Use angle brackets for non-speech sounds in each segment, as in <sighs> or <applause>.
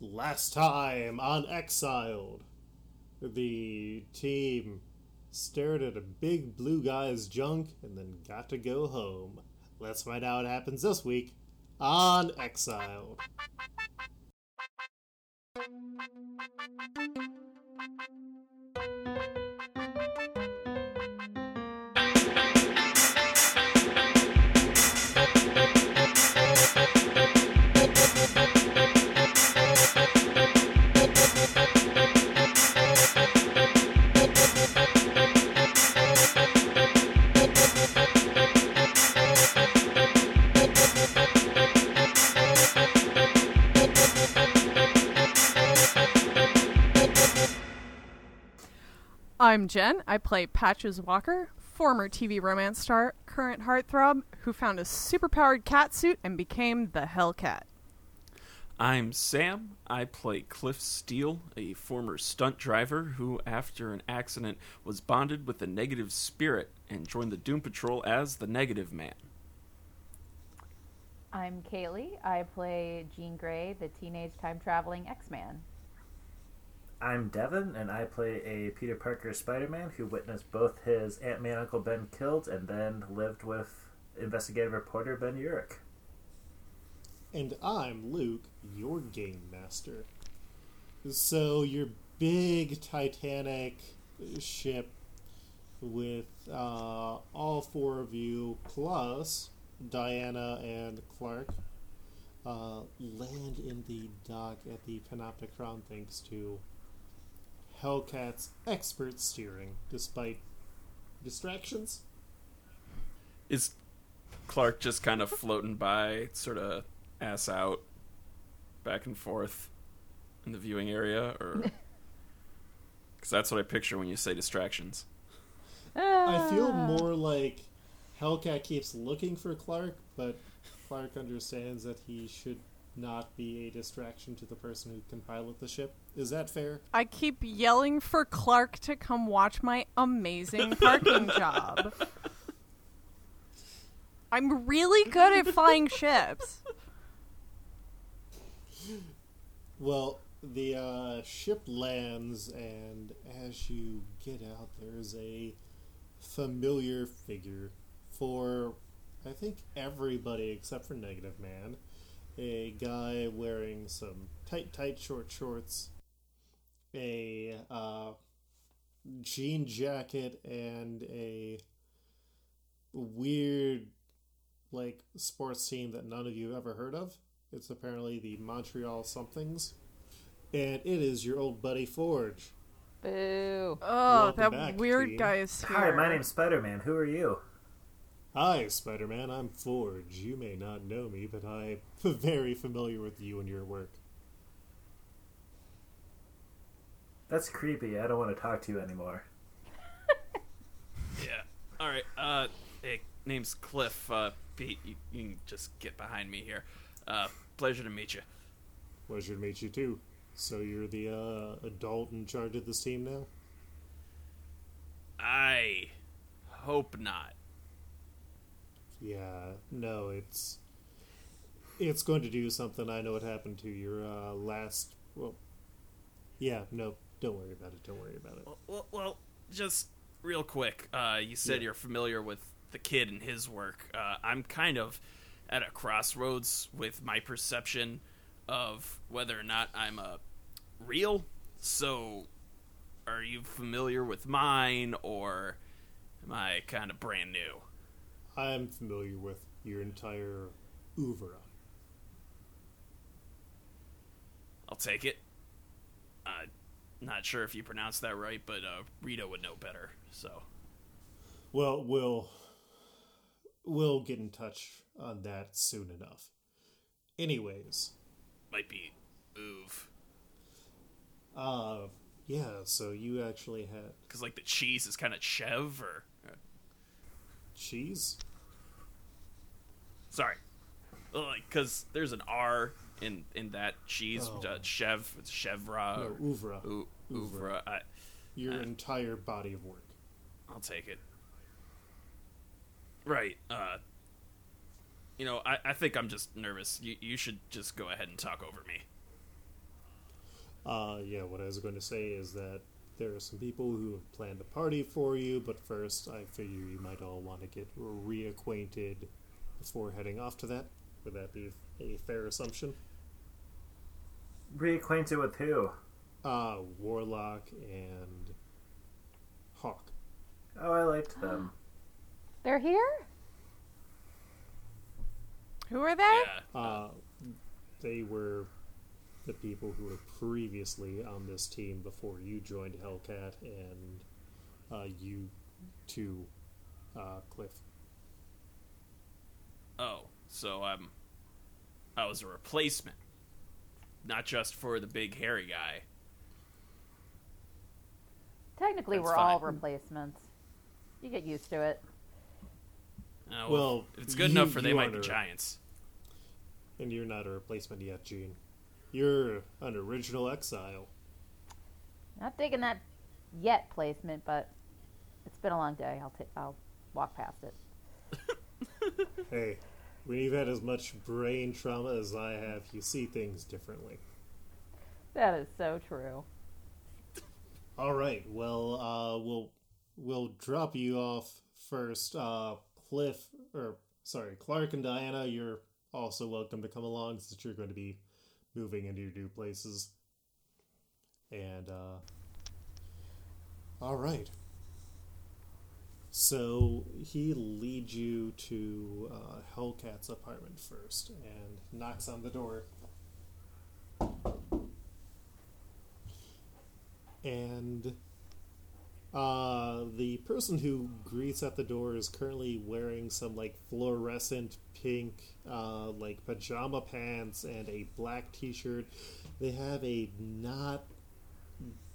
Last time on Exiled, the team stared at a big blue guy's junk and then got to go home. Let's find out what happens this week on Exiled. I'm Jen. I play Patches Walker, former TV romance star, current heartthrob, who found a superpowered cat suit and became the Hellcat. I'm Sam. I play Cliff Steele, a former stunt driver who, after an accident, was bonded with a negative spirit and joined the Doom Patrol as the Negative Man. I'm Kaylee. I play Jean Grey, the teenage time traveling X Man. I'm Devin, and I play a Peter Parker Spider Man who witnessed both his Ant Man Uncle Ben killed and then lived with investigative reporter Ben Urich. And I'm Luke, your game master. So, your big Titanic ship with uh, all four of you, plus Diana and Clark, uh, land in the dock at the Panopticon thanks to Hellcat's expert steering, despite distractions. Is Clark just kind of floating by, sort of ass out, back and forth in the viewing area? Or. <laughs> Because that's what I picture when you say distractions. I feel ah. more like Hellcat keeps looking for Clark, but Clark understands that he should not be a distraction to the person who can pilot the ship. Is that fair? I keep yelling for Clark to come watch my amazing parking <laughs> job. I'm really good at flying ships. Well, the uh, ship lands, and as you get out, there's a familiar figure for, I think, everybody except for Negative Man. A guy wearing some tight, tight short shorts, a uh, jean jacket, and a weird, like, sports team that none of you have ever heard of. It's apparently the Montreal somethings. And it is your old buddy Forge. Boo. Oh, Welcome that back, weird team. guy is here. Hi, my name's Spider Man. Who are you? Hi, Spider Man. I'm Forge. You may not know me, but I'm <laughs> very familiar with you and your work. That's creepy. I don't want to talk to you anymore. Yeah. All right. Uh, hey, name's Cliff. Uh, Pete, you, you can just get behind me here. Uh, pleasure to meet you. Pleasure to meet you, too. So you're the uh, adult in charge of this team now? I hope not. Yeah, no, it's it's going to do something. I know what happened to your uh, last. Well, yeah, no, don't worry about it. Don't worry about it. Well, well, well just real quick. Uh, you said Yeah. you're familiar with the kid and his work. Uh, I'm kind of at a crossroads with my perception of whether or not I'm a real. So, are you familiar with mine, or am I kind of brand new? I'm familiar with your entire oeuvre. I'll take it. Uh, not sure if you pronounced that right, but uh, Rita would know better. So, Well, we'll we'll get in touch on that soon enough. Anyways, might be oof. uh, yeah. So you actually had Because, like, the cheese is kind of Chev, or. uh, cheese. Sorry. Like, because there's an R in in that cheese, Oh. uh, Chev, it's chèvre. No, or oeuvre. ou- oeuvre. I, Your uh, entire body of work. I'll take it. Right. Uh, you know, I, I think I'm just nervous. You, you should just go ahead and talk over me. Uh, yeah, what I was going to say is that there are some people who have planned a party for you, but first I figure you might all want to get reacquainted before heading off to that. Would that be a fair assumption? Reacquainted with who? Uh, Warlock and Hawk. Oh, I liked them. They're here? Who are they? Yeah. Uh, they were the people who were previously on this team before you joined Hellcat, and uh, you two, uh, Cliff. Oh, so I'm. I was a replacement, not just for the big hairy guy. Technically, That's we're all replacements. You get used to it. Uh, Well, if it's good you- enough for they you might be a- giants. And you're not a replacement yet, Jean. You're an original exile. Not digging that yet placement, but it's been a long day. I'll ta- I'll walk past it. <laughs> Hey, when you've had as much brain trauma as I have, you see things differently. That is so true. All right. Well, uh, we'll we'll drop you off first. Uh, Cliff, or sorry, Clark and Diana, you're also welcome to come along since you're going to be moving into your new places. And uh, all right. So he leads you to uh, Hellcat's apartment first and knocks on the door. And uh, the person who greets at the door is currently wearing some like fluorescent pink, uh, like pajama pants and a black T-shirt. They have a not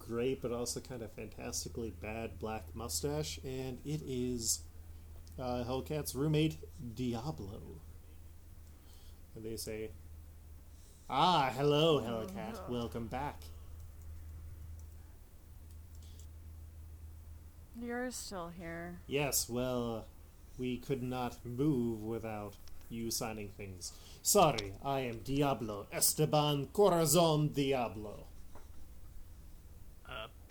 great but also kind of fantastically bad black mustache, and it is uh, Hellcat's roommate Diablo. And they say, "Ah, hello, Hellcat. Welcome back." You're still here. Yes, well, we could not move without you signing things. Sorry, I am Diablo, Esteban Corazon Diablo.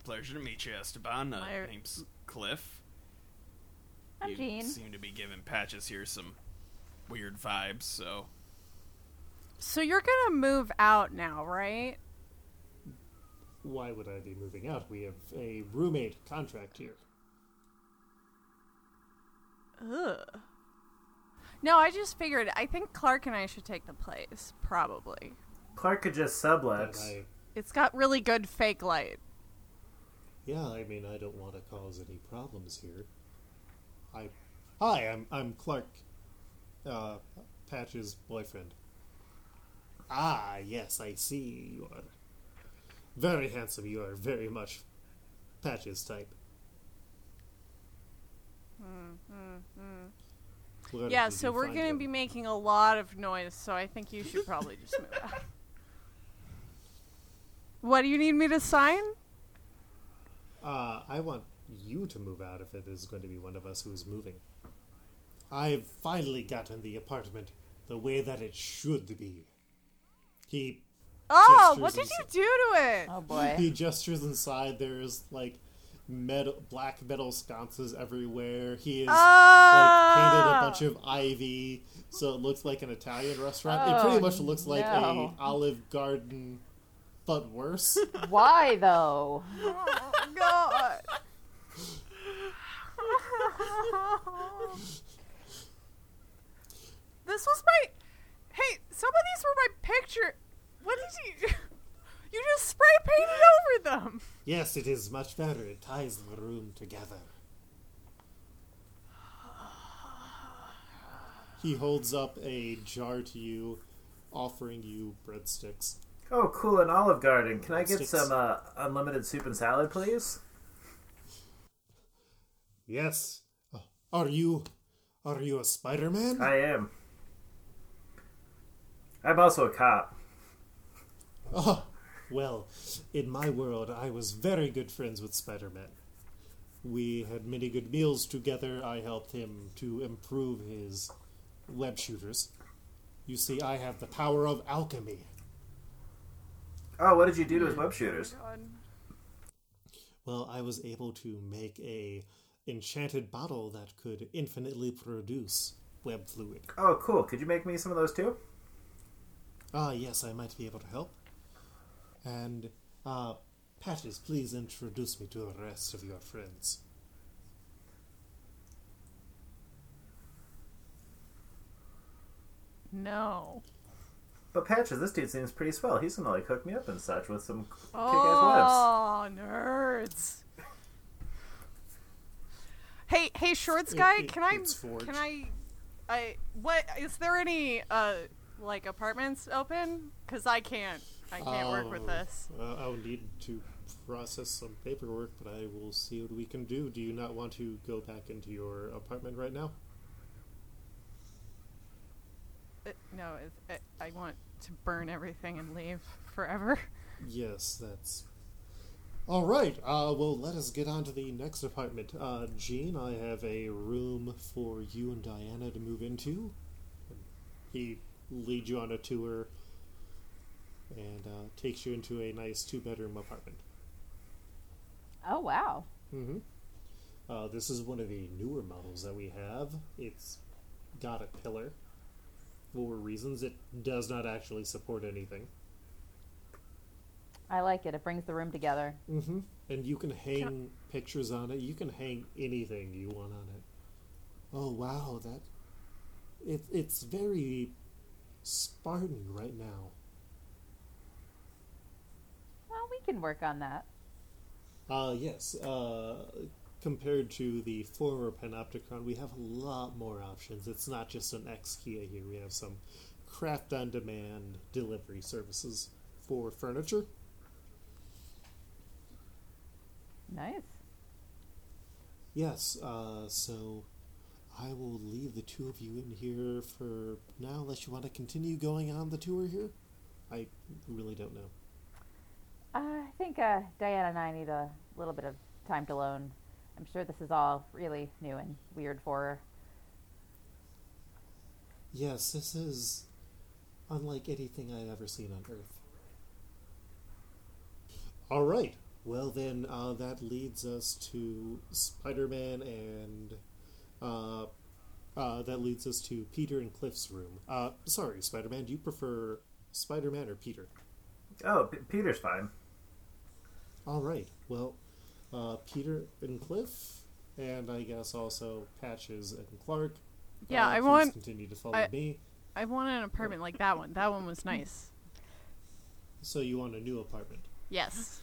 Pleasure to meet you, Esteban. Uh, My- name's Cliff. I'm you Jean. seem to be giving Patches here some weird vibes, so So you're gonna move out now, right? Why would I be moving out? We have a roommate contract here. Ugh. No, I just figured. I think Clark and I should take the place. Probably. Clark could just sublet. I, It's got really good fake light. Yeah, I mean, I don't want to cause any problems here. I, hi, I'm I'm Clark, uh, Patch's boyfriend. Ah, yes, I see. You are very handsome. You are very much Patch's type. Where Yeah, so we're gonna be making a lot of noise. So I think you should probably just move out. <laughs> What do you need me to sign? Uh, I want you to move out if it is going to be one of us who is moving. I've finally gotten the apartment the way that it should be. He Oh, what did and you do to it? Oh boy. he gestures inside. There's like metal, black metal sconces everywhere. He is like painted a bunch of ivy, so it looks like an Italian restaurant. it pretty Oh, much looks like no. a Olive Garden, but worse. <laughs> Why though? Oh God. this was my. Hey, some of these were my picture. What did you? You just spray painted over them. yes, it is much better. It ties the room together. He holds up a jar to you, offering you breadsticks. Oh, cool, an Olive Garden. Can I get Sticks. some uh, unlimited soup and salad, please? Yes. Uh, Are you are you a Spider-Man? I am. I'm also a cop. Oh, well, in my world, I was very good friends with Spider-Man. We had many good meals together. I helped him to improve his web shooters. You see, I have the power of alchemy. Oh, what did you do to his web shooters? God. Well, I was able to make a enchanted bottle that could infinitely produce web fluid. Oh, cool. Could you make me some of those too? Ah, yes, I might be able to help. And, uh, Patches, please introduce me to the rest of your friends. No. But Patches, this dude seems pretty swell. He's gonna like hook me up and such with some kick-ass webs. Oh, nerds. Hey, hey, shorts guy, it- can I, can I, I, what is there any uh like apartments open? Cause I can't, I can't work with Oh, this. Uh, I'll need to process some paperwork, but I will see what we can do. Do you not want to go back into your apartment right now? Uh, no, it's, uh, I want to burn everything and leave forever. Yes, that's. All right. Uh, well, let us get on to the next apartment. Uh, Jean, I have a room for you and Diana to move into. He leads you on a tour and uh, takes you into a nice two-bedroom apartment. Oh wow. Mm-hmm. Uh, this is one of the newer models that we have. It's got a pillar. For reasons, it does not actually support anything. I like it. It brings the room together. Mm-hmm. And you can hang pictures on it. You can hang anything you want on it. Oh wow, that it it's very Spartan right now. Well, we can work on that. Uh yes. Uh compared to the former Panopticon, we have a lot more options. It's not just an IKEA here. We have some craft on demand delivery services for furniture. Nice. Yes, uh, so I will leave the two of you in here for now, unless you want to continue going on the tour here. I really don't know. Uh, I think uh, Diana and I need a little bit of time to alone. I'm sure this is all really new and weird for her. Yes, this is unlike anything I've ever seen on Earth. All right. Well, then uh, that leads us to Spider-Man and uh, uh, that leads us to Peter and Cliff's room. Uh, sorry, Spider-Man. Do you prefer Spider-Man or Peter? Oh, P- Peter's fine. All right. Well, uh, Peter and Cliff, and I guess also Patches and Clark. Yeah, uh, I please want- continue to follow I- me. I want an apartment like that one. That one was nice. So you want a new apartment? Yes.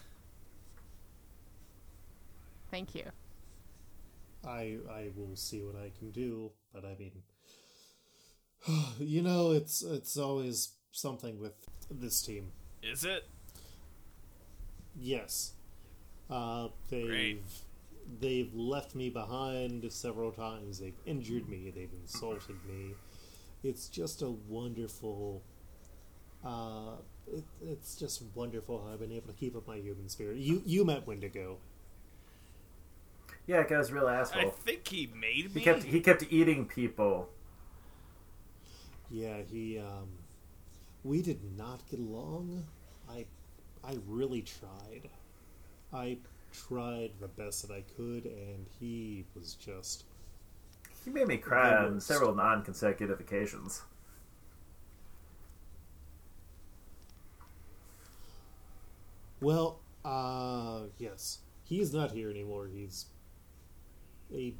Thank you. I I will see what I can do, but I mean, <sighs> you know, it's it's always something with this team. Is it? Yes, uh, they've Great. they've left me behind several times. They've injured me. They've insulted me. It's just a wonderful. Uh, it, it's just wonderful how I've been able to keep up my human spirit. You you met Wendigo. Yeah, guy's a real asshole. I think he made me. He kept he kept eating people. Yeah, he um we did not get along. I I really tried. I tried the best that I could and he was just He made me cry on several non-consecutive occasions. well, uh yes. He's not here anymore. He's a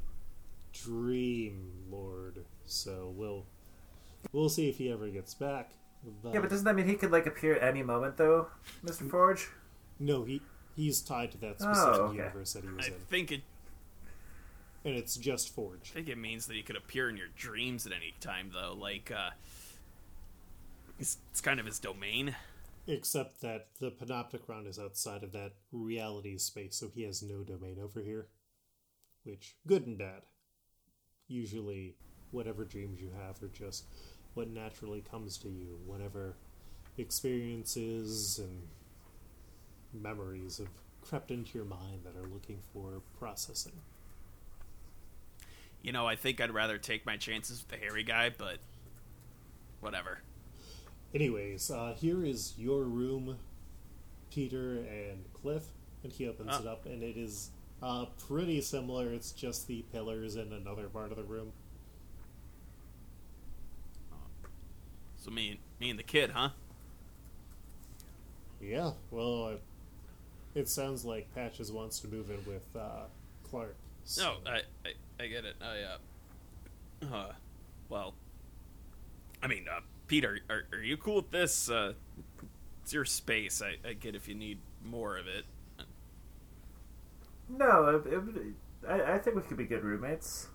dream lord. So we'll we'll see if he ever gets back. But, Yeah, but doesn't that mean he could like appear at any moment, though, Mister Forge? no, he he's tied to that Oh, specific okay. universe that he was I in. think it. And it's just I think it means that he could appear in your dreams at any time, though. Like, uh, it's, it's kind of his domain. Except that the Panopticon is outside of that reality space, so he has no domain over here. Which, good and bad. Usually, whatever dreams you have are just what naturally comes to you, whatever experiences and memories have crept into your mind that are looking for processing. You know, I think I'd rather take my chances with the hairy guy, but whatever. Anyways, uh, here is your room. Peter and Cliff, and he opens Ah. it up, and it is uh, pretty similar. It's just the pillars in another part of the room. So me, me and the kid, huh? Yeah, well, it sounds like Patches wants to move in with uh, Clark. so- No, I, I, I get it. I, uh, uh, well, I mean, uh, Peter, are, are you cool with this? Uh, it's your space. I, I get if you need more of it. No, it, it, I, I think we could be good roommates.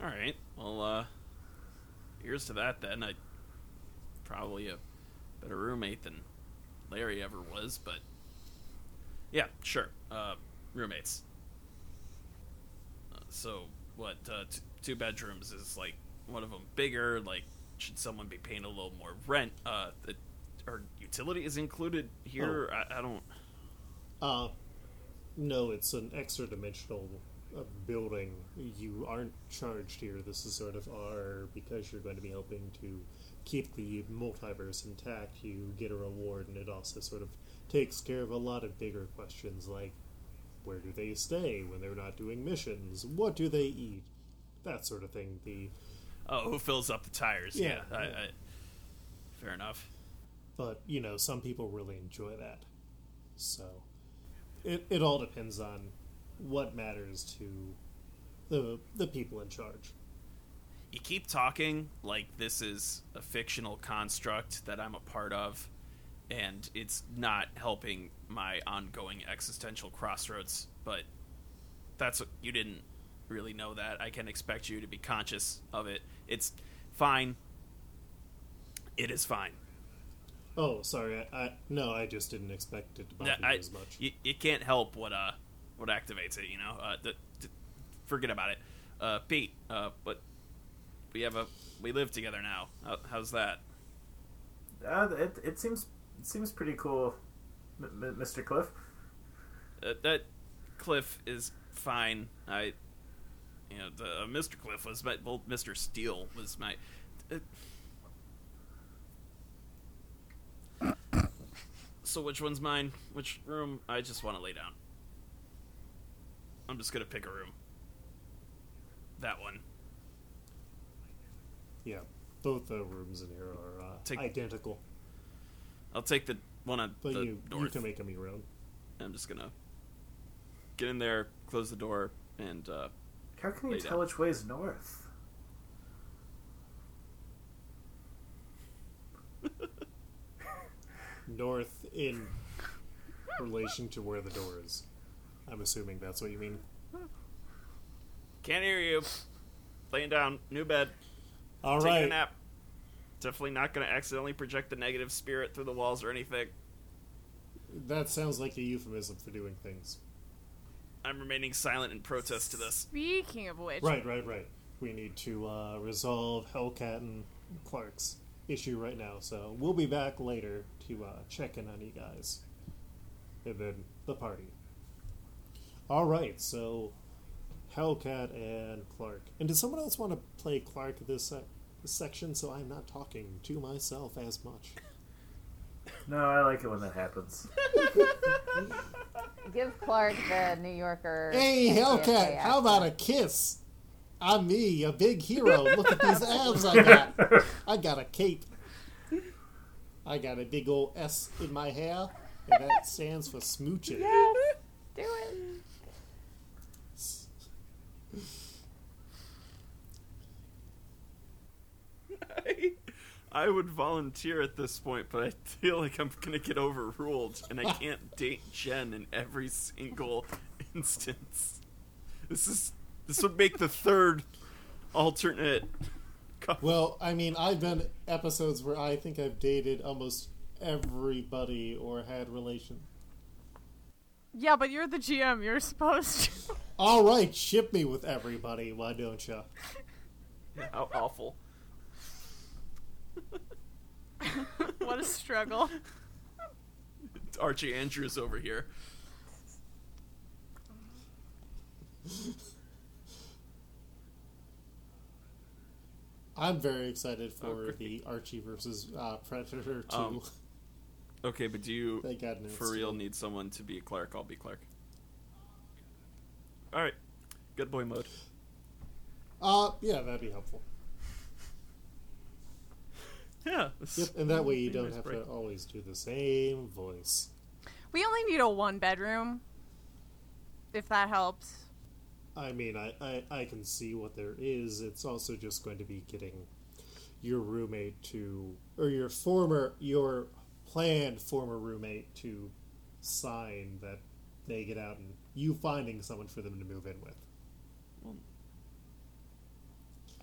All right. Well, uh, here's to that then. I probably a better roommate than Larry ever was, but yeah, sure. Uh, roommates. Uh, so what? Uh, t- two bedrooms is like one of them bigger. Like, should someone be paying a little more rent? Uh, the, are utilities included here? I, I don't. Uh, no, it's an extra dimensional uh, building. You aren't charged here. This is sort of our because you're going to be helping to keep the multiverse intact. You get a reward, and it also sort of takes care of a lot of bigger questions like where do they stay when they're not doing missions? What do they eat? That sort of thing. The Oh, who fills up the tires? Yeah, I. I, fair enough. but you know some people really enjoy that so it, it all depends on what matters to the the people in charge you keep talking like this is a fictional construct that I'm a part of, and it's not helping my ongoing existential crossroads. But that's what you didn't really know that. I can expect you to be conscious of it. It's fine. It is fine. oh sorry I, I no i just didn't expect it to bother Yeah, I- you as much You, you can't help what uh what activates it. You know, uh, the, the- forget about it. Uh, Pete, uh, but we have a we live together now. How, how's that? Uh, it, it seems it seems pretty cool, M- M- Mr. Cliff. Uh, that Cliff is fine. I, you know, the uh, Mr. Cliff was my well, Mr. Steele was my. Uh, so which one's mine? Which room? I just want to lay down. I'm just gonna pick a room. That one. yeah both the rooms in here are uh, Take- identical I'll take the one on but the you you can make them your own I'm just gonna get in there, close the door, and uh, How can you tell down. which way is north? <laughs> north in relation to where the door is i'm assuming that's what you mean can't hear you. Laying down, new bed. all taking right a nap. Definitely not going to accidentally project the negative spirit through the walls or anything. that sounds like a euphemism for doing things I'm remaining silent in protest to this. Speaking of which, Right, right, right. We need to uh, resolve Hellcat and Clark's issue right now, so we'll be back later to uh, check in on you guys. And then the party. Alright, so Hellcat and Clark. And does someone else want to play Clark this, sec- this section so I'm not talking to myself as much? No, I like it when that happens. <laughs> Give Clark the New Yorker. Hey, Hellcat, JFK how about a kiss? I'm me, a big hero. Look at these abs I got. I got a cape. I got a big old S in my hair, and that stands for smooching. Yes, do it. I, I would volunteer at this point, but I feel like I'm going to get overruled, and I can't date Jen in every single <laughs> instance. This is this would make the third alternate. couple. Well, I mean, I've been episodes where I think I've dated almost everybody or had relation. yeah, but you're the GM. You're supposed to. All right, ship me with everybody, why don't you? How awful. <laughs> what a struggle. Archie Andrews over here. I'm very excited for Oh, the Archie versus uh, Predator 2. Um, Okay, but do you Thank God no, for real still- need someone to be Clark? I'll be Clark. All right, good boy mode. Uh, yeah, that'd be helpful. Yeah. Yep, and that way you don't nice have break. to always do the same voice. We only need a one bedroom. If that helps. I mean, I, I, I can see what there is. It's also just going to be getting your roommate to, or your former, your planned former roommate to sign that they get out and you finding someone for them to move in with.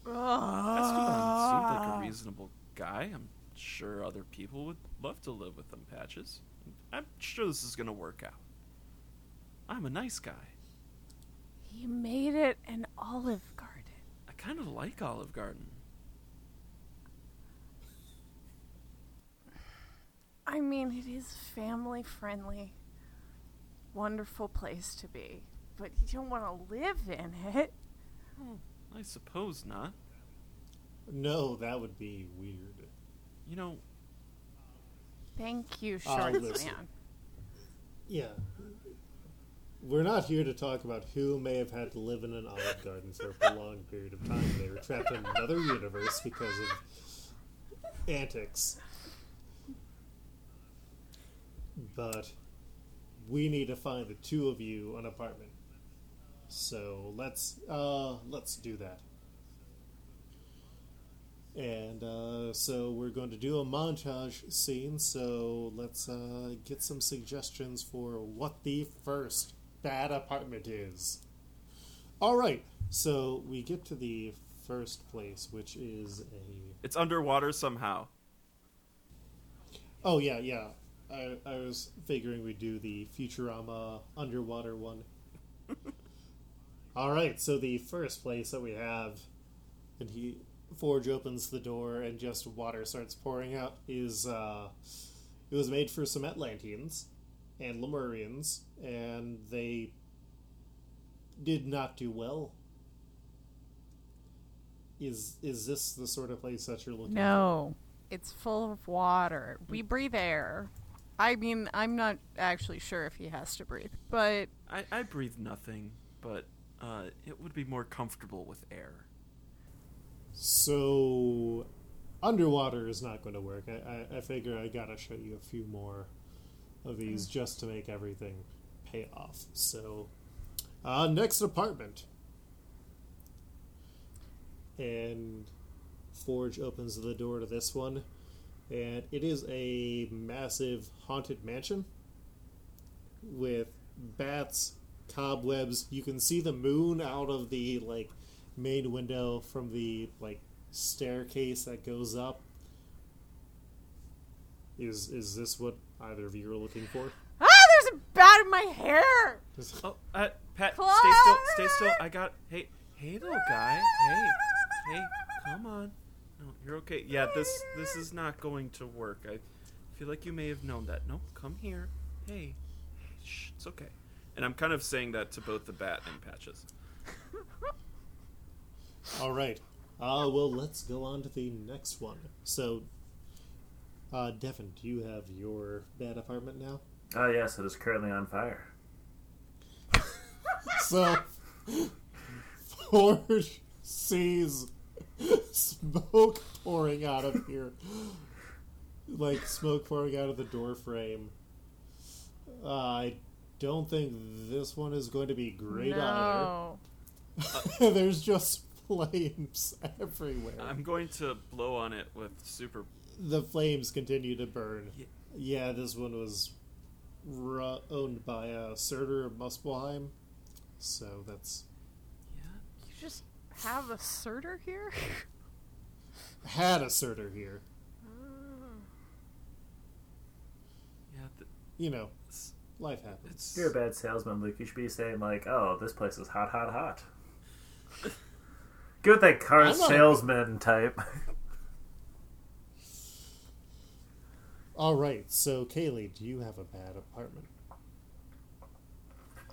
Esteban seemed like a reasonable guy. I'm sure other people would love to live with them, Patches. I'm sure this is gonna work out. I'm a nice guy. He made it an olive garden. I kind of like Olive Garden. I mean, it is family friendly. Wonderful place to be. But you don't want to live in it. Hmm, I suppose not. No, that would be weird. You know, Thank you, Uh, shorts listen. man. Yeah. We're not here to talk about who may have had to live in an olive garden for a prolonged period of time. They were trapped in another universe because of antics. But we need to find the two of you an apartment. So let's uh let's do that. And uh, so we're going to do a montage scene. So let's uh, get some suggestions for what the first bad apartment is. All right. So we get to the first place, which is a. it's underwater somehow. Oh yeah, yeah. I, I was figuring we'd do the Futurama underwater one. <laughs> All right. So the first place that we have, and he Forge opens the door and just water starts pouring out. Is uh, it was made for some Atlanteans and Lemurians, and they did not do well. Is is this the sort of place that you're looking? for? No, it's full of water. We breathe air. I mean, I'm not actually sure if he has to breathe, but I, I breathe nothing, but uh, it would be more comfortable with air. So, underwater is not going to work. I, I, I figure I gotta show you a few more of these just to make everything pay off. So, uh, next apartment. And Forge opens the door to this one, and it is a massive haunted mansion with bats, cobwebs. You can see the moon out of the like main window from the like staircase that goes up. Is is this what either of you are looking for? ah, there's a bat in my hair. Oh, uh, Pat, stay still, stay still. I got. Hey, hey, little guy. Hey, hey, come on. No, you're okay. Yeah, this this is not going to work. I feel like you may have known that. No, come here. Hey, hey, shh, it's okay. And I'm kind of saying that to both the bat and Patches. <laughs> All right. Uh, well, let's go on to the next one. So, uh, Devin, do you have your bad apartment now? Oh yes, it is currently on fire. <laughs> So, Forge sees smoke pouring out of here. Like smoke pouring out of the door frame. Uh, I don't think this one is going to be great no. either. <laughs> There's just flames <laughs> everywhere. I'm going to blow on it with super. the flames continue to burn. Ye- Yeah, this one was ru- owned by uh, Surtur of Muspelheim. So that's Yeah, You just have a Surtur here? <laughs> had a Surtur here. yeah. th- You know, It's, life happens. If you're a bad salesman, Luke, you should be saying like, "Oh, this place is hot, hot, hot." <laughs> Go with that car I'm not- salesman type. <laughs> All right, so Kaylee, do you have a bad apartment?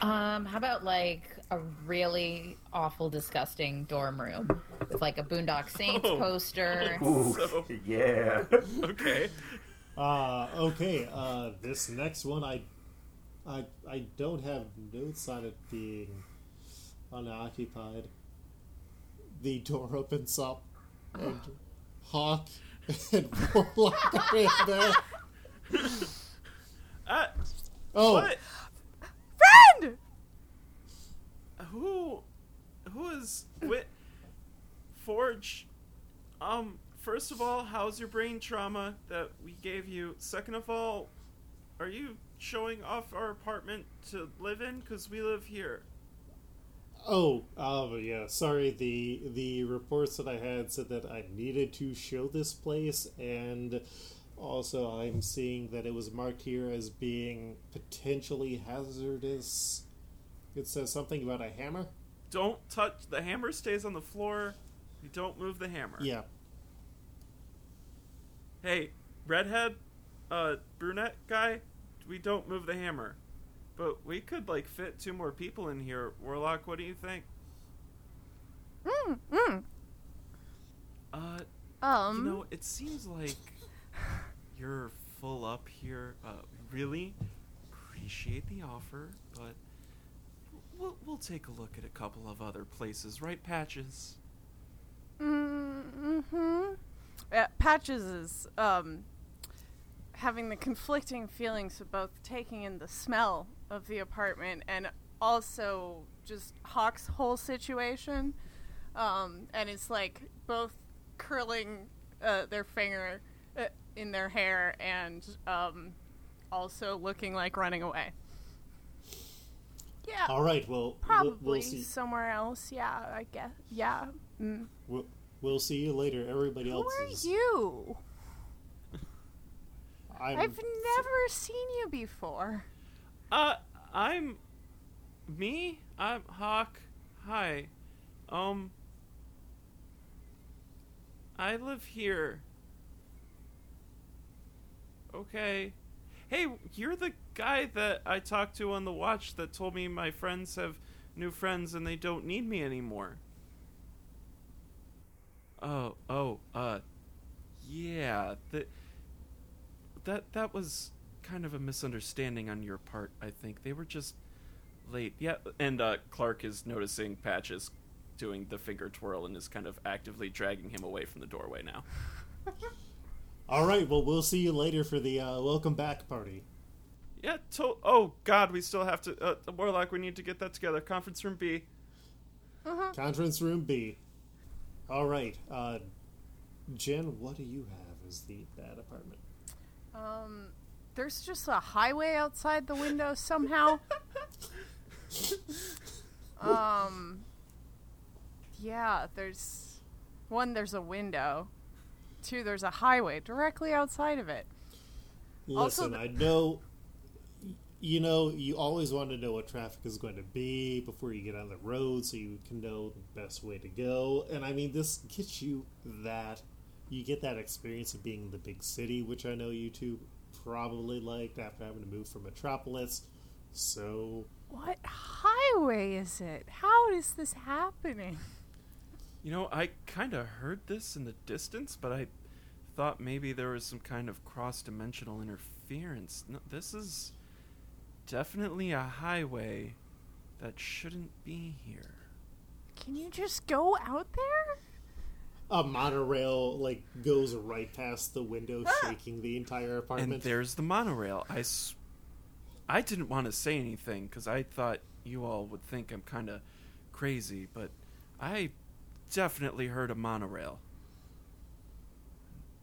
Um, how about like a really awful, disgusting dorm room with like a Boondock Saints Oh. poster? <laughs> Ooh, So- <laughs> yeah. okay. Uh, okay, uh, this next one, I, I, I don't have notes on it being unoccupied. The door opens up, and Hawk and Warlock are in there. <laughs> Uh, Oh, what? Friend! Who? Who is Wit? Forge? Um. First of all, how's your brain trauma that we gave you? Second of all, are you showing off our apartment to live in? Cause we live here. Oh, uh, yeah. Sorry, the the reports that I had said that I needed to show this place, and also I'm seeing that it was marked here as being potentially hazardous. It says something about a hammer. Don't touch the hammer. Stays on the floor. You don't move the hammer. Yeah. Hey, redhead, uh, brunette guy. We don't move the hammer. But we could like fit two more people in here. Warlock, what do you think? Mm, mm. Uh, Um, You know, it seems like you're full up here. Uh, really appreciate the offer, but we'll, we'll take a look at a couple of other places, right, Patches? Mm-hmm. Uh, Patches is um, having the conflicting feelings of both taking in the smell of the apartment and also just Hawk's whole situation. Um, and it's like both curling uh, their finger uh, in their hair and um, also looking like running away. Yeah, All right. Well, we'll, probably we'll see. somewhere else. Yeah, I guess. Yeah. Mm. We'll, we'll see you later. Everybody Who else are is. you? I'm, I've never seen you before. Uh, I'm me. I'm Hawk. Hi. Um, I live here. Okay. Hey, you're the guy that I talked to on the watch that told me my friends have new friends and they don't need me anymore. Oh, oh, uh, yeah. That that that was kind of a misunderstanding on your part. I think they were just late. Yeah, and uh, Clark is noticing Patches doing the finger twirl and is kind of actively dragging him away from the doorway now. <laughs> All right. Well, we'll see you later for the uh, welcome back party. Yeah. To- oh God, we still have to. Uh, Warlock, we need to get that together. Conference room B. Uh-huh. Conference room B. All right. Uh, Jen, what do you have as the bad apartment? Um, there's just a highway outside the window somehow. um, yeah, there's one. There's a window. Two. There's a highway directly outside of it. Listen, the- I know. You know, you always want to know what traffic is going to be before you get on the road, so you can know the best way to go. And I mean, this gets you that. You get that experience of being in the big city, which I know you two probably liked after having to move from Metropolis. So, What highway is it? How is this happening? You know, I kind of heard this in the distance, but I thought maybe there was some kind of cross-dimensional interference. No, this is definitely a highway that shouldn't be here. Can you just go out there? A monorail like goes right past the window, ah! shaking the entire apartment. And there's the monorail. I, s- I didn't want to say anything because I thought you all would think I'm kind of crazy, but I definitely heard a monorail.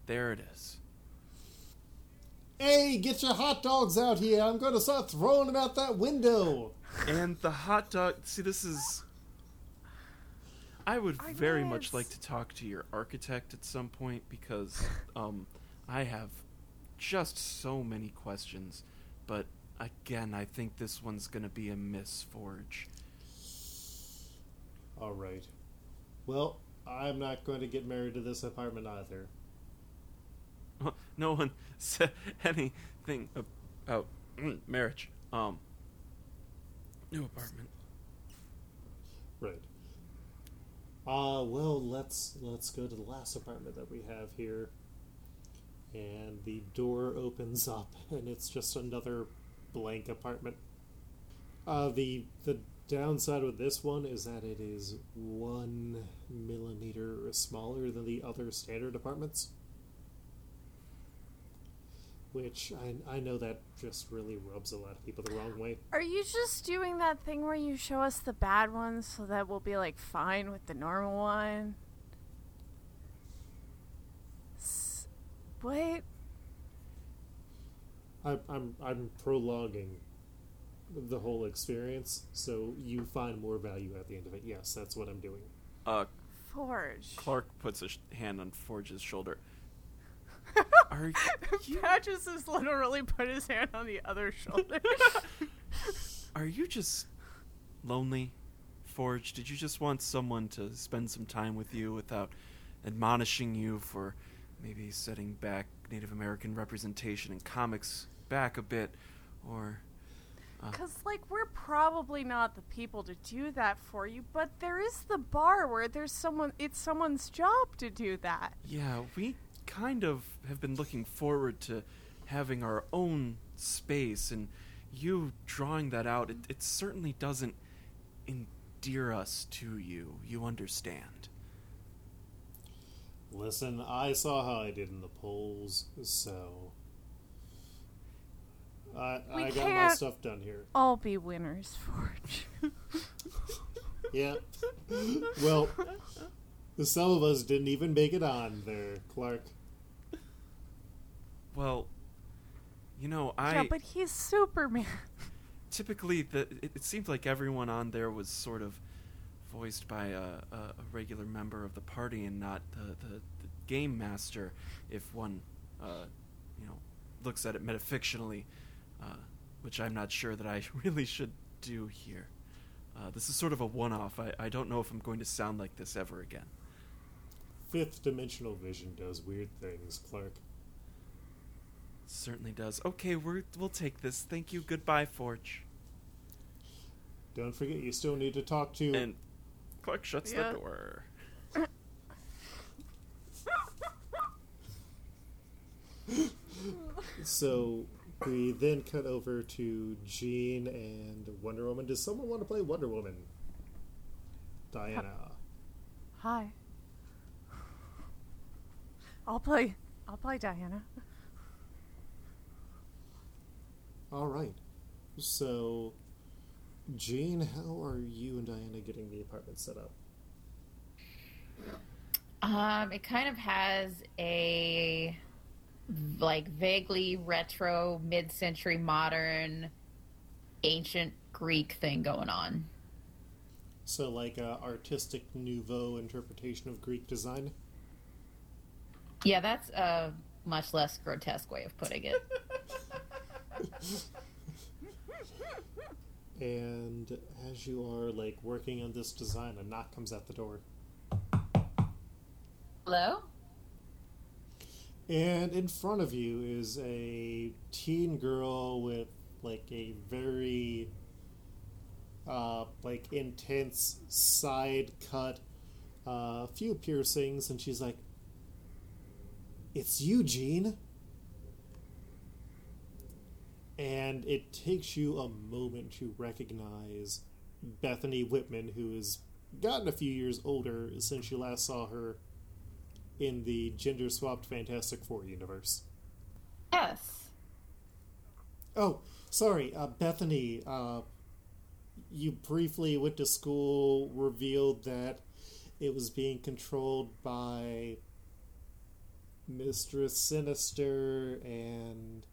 There it is. Hey, get your hot dogs out here! I'm going to start throwing them out that window. And the hot dog. See, this is. I would very much like to talk to your architect at some point because <laughs> um, I have just so many questions. But again, I think this one's going to be a miss, Forge. All right. Well, I'm not going to get married to this apartment either. <laughs> no one <laughs> said anything about mm, marriage. Um, new apartment. Right. Uh, well, let's let's go to the last apartment that we have here. and the door <laughs> opens up, and it's just another blank apartment. Uh, the the downside with this one is that it is one millimeter smaller than the other standard apartments. Which I, I know that just really rubs a lot of people the wrong way. Are you just doing that thing where you show us the bad ones so that we'll be like fine with the normal one? S- What? I, I'm I'm prolonging the whole experience, so you find more value at the end of it. Yes, that's what I'm doing. Uh, Forge. Clark puts a sh- hand on Forge's shoulder. <laughs> Are you Patches has literally put his hand on the other shoulder. <laughs> are you just lonely, Forge? Did you just want someone to spend some time with you without admonishing you for maybe setting back Native American representation in comics back a bit, or uh, Because, like, we're probably not the people to do that for you, but there is the bar where there's someone, it's someone's job to do that. Yeah, we kind of have been looking forward to having our own space, and you drawing that out, it, it certainly doesn't endear us to you. You understand. Listen, I saw how I did in the polls, so I We I got my stuff done here. All be winners, Forge. <laughs> Yeah. well, some of us didn't even make it on there, Clark. Well, you know, I yeah, but he's Superman. typically the it, it seemed like everyone on there was sort of voiced by a, a, a regular member of the party and not the, the, the game master if one uh, you know looks at it metafictionally uh, which i'm not sure that i <laughs> really should do here uh, this is sort of a one-off I, I don't know if i'm going to sound like this ever again Fifth dimensional vision does weird things, Clark. certainly does okay we're, we'll take this thank you goodbye forge Don't forget, you still need to talk to. and clark shuts Yeah. the door <laughs> So we then cut over to Jean and Wonder Woman. Does someone want to play Wonder Woman? Diana. Hi. I'll play. I'll play Diana. All right. So, Jean, how are you and Diana getting the apartment set up? Um, it kind of has a like vaguely retro, mid-century, modern, ancient Greek thing going on. So, like a artistic nouveau interpretation of Greek design. Yeah, that's a much less grotesque way of putting it. <laughs> And as you are like working on this design, a knock comes at the door. Hello? And in front of you is a teen girl with like a very uh like intense side cut, a uh, few piercings, and she's like, It's you, Jean. And it takes you a moment to recognize Bethany Whitman, who has gotten a few years older since you last saw her in the gender swapped Fantastic Four universe. Yes. Oh, sorry, uh, Bethany. Uh, you briefly went to school, revealed that it was being controlled by Mistress Sinister and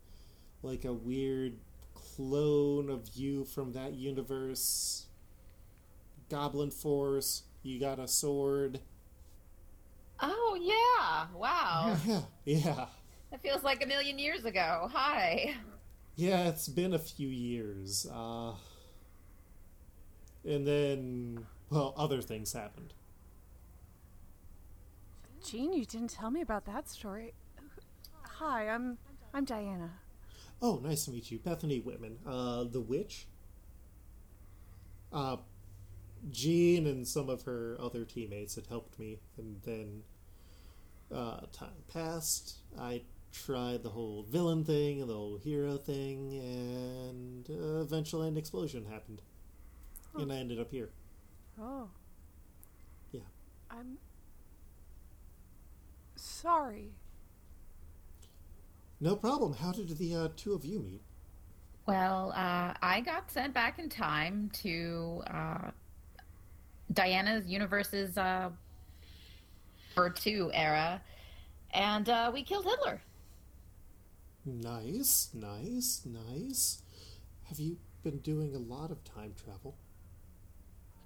like a weird clone of you from that universe. Goblin Force. You got a sword. Oh yeah! Wow, Yeah, yeah. that feels like a million years ago. Hi. Yeah, it's been a few years. Uh, and then, well, other things happened. Jean, you didn't tell me about that story. Hi, I'm I'm Diana. Oh, nice to meet you, Bethany Whitman. Uh, the witch. Uh, Jean and some of her other teammates had helped me, and then uh, time passed. I tried the whole villain thing and the whole hero thing, and uh, eventually an explosion happened, and I ended up here. Oh. Yeah. I'm sorry. No problem. How did the uh, two of you meet? Well, uh, I got sent back in time to uh, Diana's universe's uh, Bird 2 era, and uh, we killed Hitler. Nice, nice, nice. Have you been doing a lot of time travel?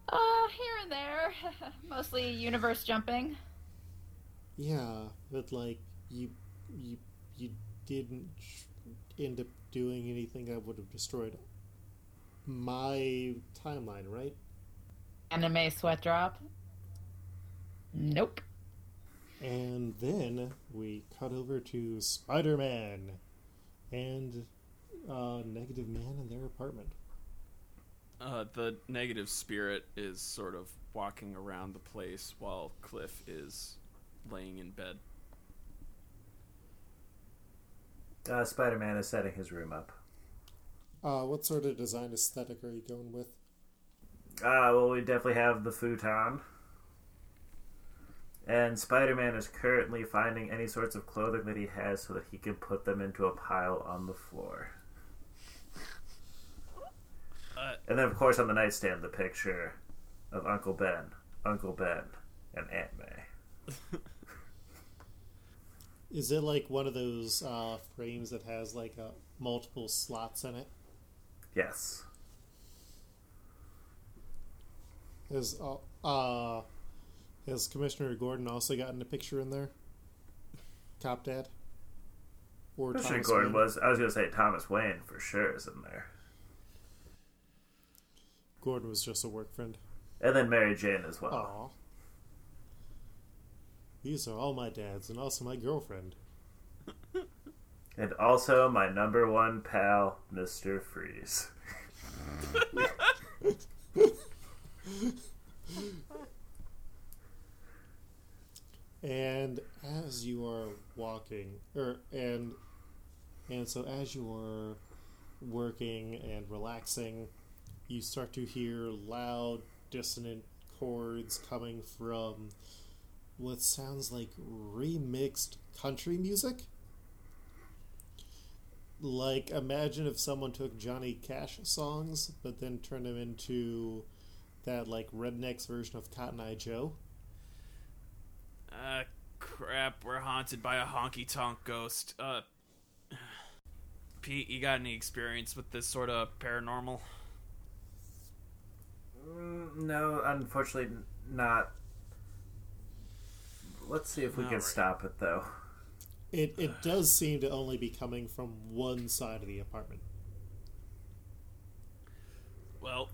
Uh, here and there. <laughs> Mostly universe jumping. Yeah, but like you, you, you didn't end up doing anything that would have destroyed my timeline, right? Anime sweat drop. Nope. And then we cut over to Spider Man and uh, Negative Man in their apartment. Uh, the negative spirit is sort of walking around the place while Cliff is laying in bed. Uh, Spider Man is setting his room up. Uh, what sort of design aesthetic are you going with? Uh, well, we definitely have the futon. And Spider Man is currently finding any sorts of clothing that he has so that he can put them into a pile on the floor. Uh, And then, of course, on the nightstand, the picture of Uncle Ben, Uncle Ben, and Aunt May. <laughs> Is it like one of those uh, frames that has like uh, multiple slots in it? Yes. Has uh, uh has Commissioner Gordon also gotten a picture in there? Cop Dad? Or Commissioner Thomas Gordon Wayne? was, I was going to say Thomas Wayne for sure is in there. Gordon was just a work friend. And then Mary Jane as well. Aw. These are all my dads and also my girlfriend. <laughs> And also my number one pal, Mr. Freeze. And as you are walking, or and and so as you are working and relaxing, you start to hear loud, dissonant chords coming from what sounds like remixed country music. Like imagine if someone took Johnny Cash songs, but then turned them into that like Rednex version of Cotton Eye Joe. uh, crap, we're haunted by a honky tonk ghost. Uh, Pete, you got any experience with this sort of paranormal? Mm, no, unfortunately, not. Let's see if we can Alright. stop it, though. It it does seem to only be coming from one side of the apartment. Well,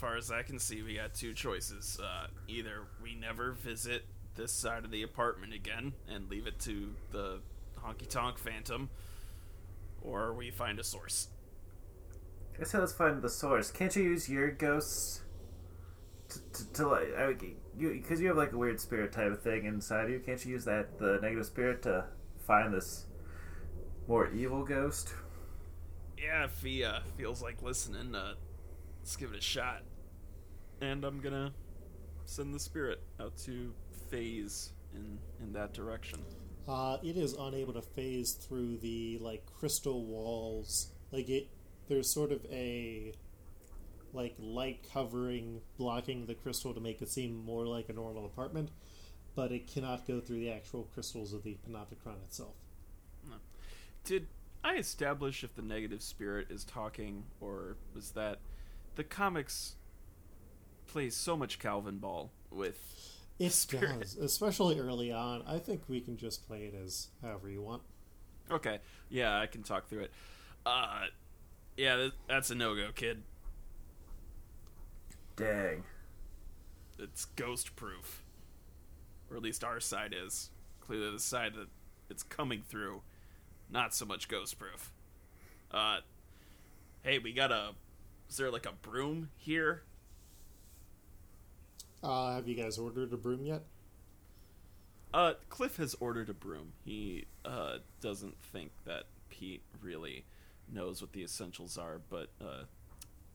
far as I can see, we got two choices. Uh, either we never visit this side of the apartment again and leave it to the honky tonk phantom, or we find a source. I said let's find the source. Can't you use your ghosts to, to, to like, I, you because you have like a weird spirit type of thing inside of you? Can't you use that the negative spirit to find this more evil ghost? Yeah, if he uh, feels like listening, uh, let's give it a shot. And I'm gonna send the spirit out to phase in in that direction. Uh, it is unable to phase through the like crystal walls. Like it, there's sort of a like light covering blocking the crystal to make it seem more like a normal apartment, but it cannot go through the actual crystals of the panopticon itself. Did I establish if the negative spirit is talking, or was that the comics plays so much Calvinball with? It Spirit. does, <laughs> especially early on. I think we can just play it as however you want. Okay, yeah, I can talk through it. Uh, yeah, that's a no go, kid. Dang. It's ghost proof, or at least our side is. Clearly, the side that it's coming through, not so much ghost proof. Uh, hey, we got a. Is there like a broom here? Uh, have you guys ordered a broom yet? Uh, Cliff has ordered a broom. He uh, doesn't think that Pete really knows what the essentials are, but uh,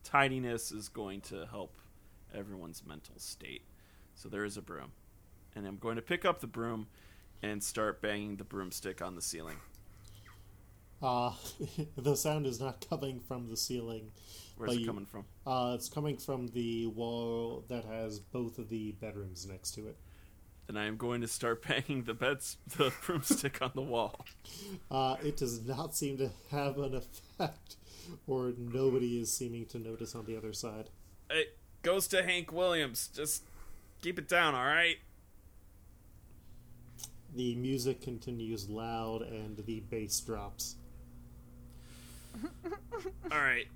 tidiness is going to help everyone's mental state. So there is a broom. And I'm going to pick up the broom and start banging the broomstick on the ceiling. Uh, <laughs> the sound is not coming from the ceiling. Where's it you- coming from? Uh, it's coming from the wall that has both of the bedrooms next to it. And I am going to start <laughs> banging the beds, the <laughs> broomstick on the wall. Uh, it does not seem to have an effect, or nobody is seeming to notice on the other side. It goes to Hank Williams. Just keep it down, all right? The music continues loud and the bass drops. <laughs> All right.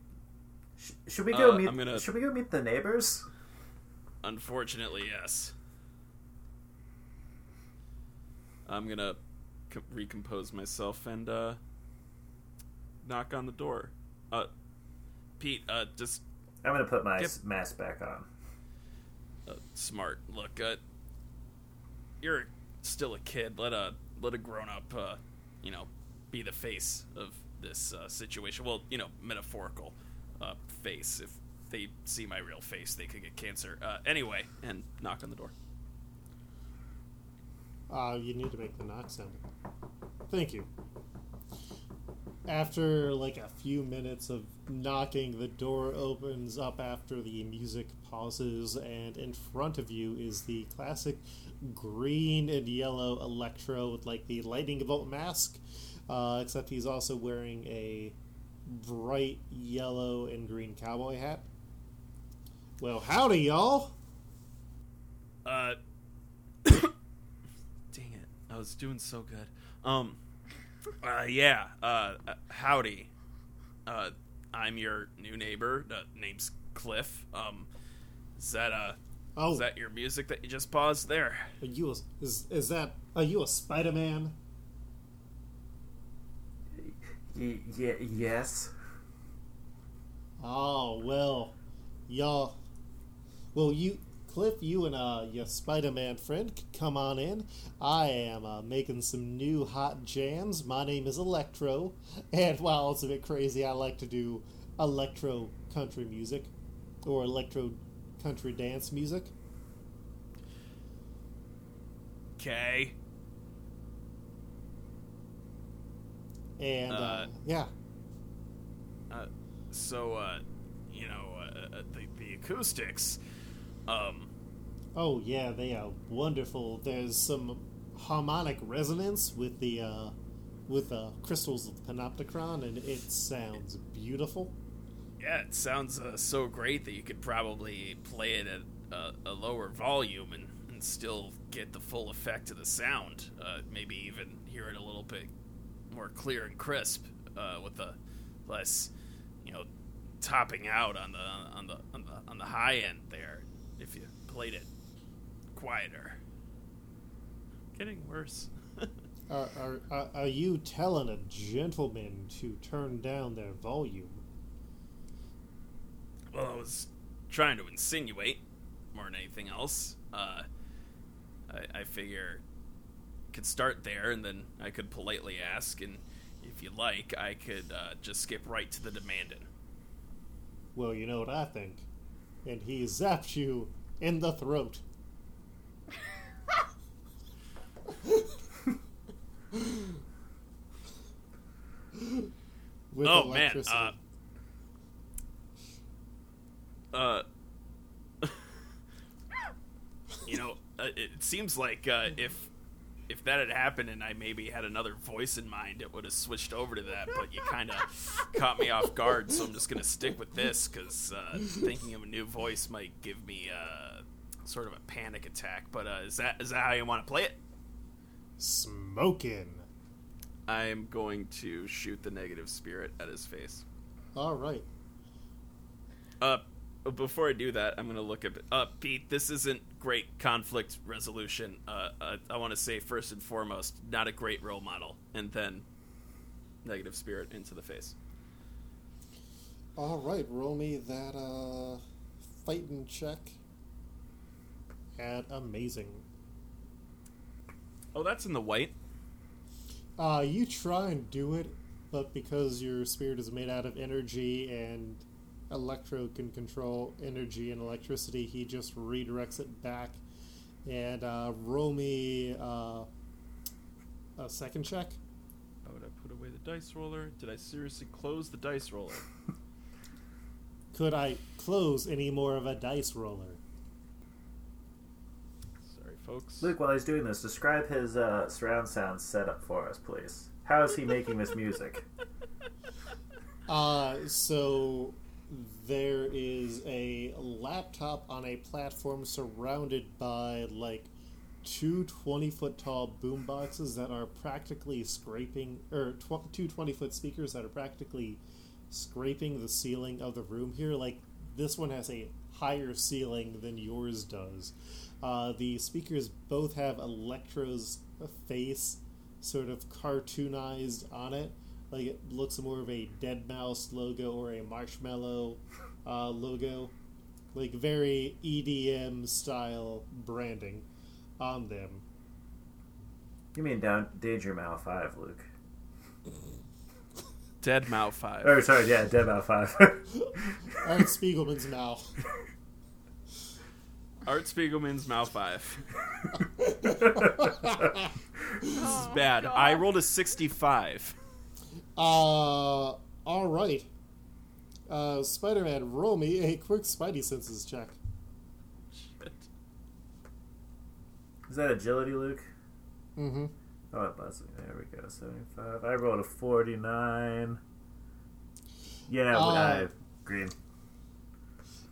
Sh- should we go Uh, meet? Gonna- Should we go meet the neighbors? Unfortunately, yes. I'm gonna co- recompose myself and uh, knock on the door. Uh, Pete, uh, just I'm gonna put my Yep. mask back on. uh, smart. Look, uh, you're still a kid. Let a let a grown up, uh, you know, be the face of this uh, situation. Well, you know, metaphorical uh, face. If they see my real face, they could get cancer. Uh, anyway, and knock on the door. Uh, you need to make the knock sound. Thank you. After like a few minutes of knocking, the door opens up after the music pauses, and in front of you is the classic green and yellow Electro with like the lightning bolt mask, uh, except he's also wearing a bright yellow and green cowboy hat. Well, howdy, y'all! Uh, <coughs> dang it! I was doing so good. Um, uh, yeah. Uh, uh, howdy. Uh, I'm your new neighbor. Uh, name's Cliff. Um, is that uh, Oh, is that your music that you just paused there? are you a, is is that are you a Spider Man? Y- yeah. Yes. Oh well, y'all. Well, you, Cliff, you and uh your Spider-Man friend c- come on in. I am uh, making some new hot jams. My name is Electro, <laughs> and while it's a bit crazy, I like to do electro country music or electro country dance music. Okay. And uh, Uh, yeah, Uh, so uh, you know, uh, uh, the the acoustics. Um, oh yeah, they are wonderful. There's some harmonic resonance with the uh, with uh, crystals of the panopticon, and it sounds beautiful. yeah, it sounds uh, so great that you could probably play it at a, a lower volume and, and still get the full effect of the sound. Uh, maybe even hear it a little bit more clear and crisp uh, with the less, you know, topping out on the on the on the on the high end there. Played it quieter. Getting worse. <laughs> Are, are, are, are you telling a gentleman to turn down their volume? Well, I was trying to insinuate more than anything else. Uh, I, I figure could start there, and then I could politely ask, and if you like, I could uh, just skip right to the demanding. Well, you know what I think. And he zapped you in the throat. With oh man, uh, uh, <laughs> you know, uh, it seems like uh, if if that had happened and I maybe had another voice in mind, it would have switched over to that. But you kind of caught me off guard, so I'm just gonna stick with this because uh, thinking of a new voice might give me uh, sort of a panic attack. But uh, is that is that how you want to play it? Smoking. I'm going to shoot the negative spirit at his face. All right. Uh, before I do that, I'm gonna look at uh Pete. This isn't great conflict resolution. Uh, uh I want to say first and foremost, not a great role model, and then negative spirit into the face. All right. Roll me that uh, fighting check. At amazing. Oh, that's in the white. Uh, you try and do it, but because your spirit is made out of energy and Electro can control energy and electricity, he just redirects it back. And uh, roll me uh, a second check. How would I put away the dice roller? Did I seriously close the dice roller? <laughs> Could I close any more of a dice roller? Sorry, folks. Luke, while he's doing this, describe his uh, surround sound setup for us, please. How is he making this music? <laughs> Uh, so there is a laptop on a platform surrounded by like two 20 foot tall boom boxes that are practically scraping, or tw- two 20 foot speakers that are practically scraping the ceiling of the room here. Like this one has a higher ceiling than yours does. Uh, the speakers both have Electro's face sort of cartoonized on it. Like it looks more of a Dead Mouse logo or a Marshmello uh, logo. Like very EDM style branding on them. You mean down Danger Mouse 5, Luke? <laughs> Dead Mouth 5. Or, sorry, yeah, Dead Mouse 5. <laughs> Art Spiegelman's mouth. Art Spiegelman's Mouth 5. Oh, <laughs> This is bad. I rolled a 65. Uh, all right. Uh, Spider-Man, roll me a quick Spidey senses check. Shit. Is that agility, Luke? Mm-hmm. Oh, it. There we go. 75. I rolled a 49. Yeah, Uh, I green.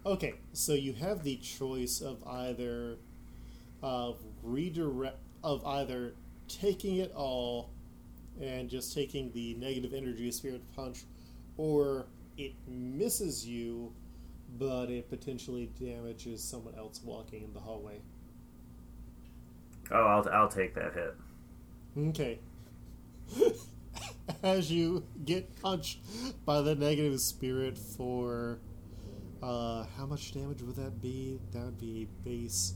Okay, so you have the choice of either of redirect of either taking it all and just taking the negative energy of spirit punch, or it misses you, but it potentially damages someone else walking in the hallway. Oh, I'll, I'll take that hit. Okay. <laughs> As you get punched by the negative spirit for uh, how much damage would that be? That would be base.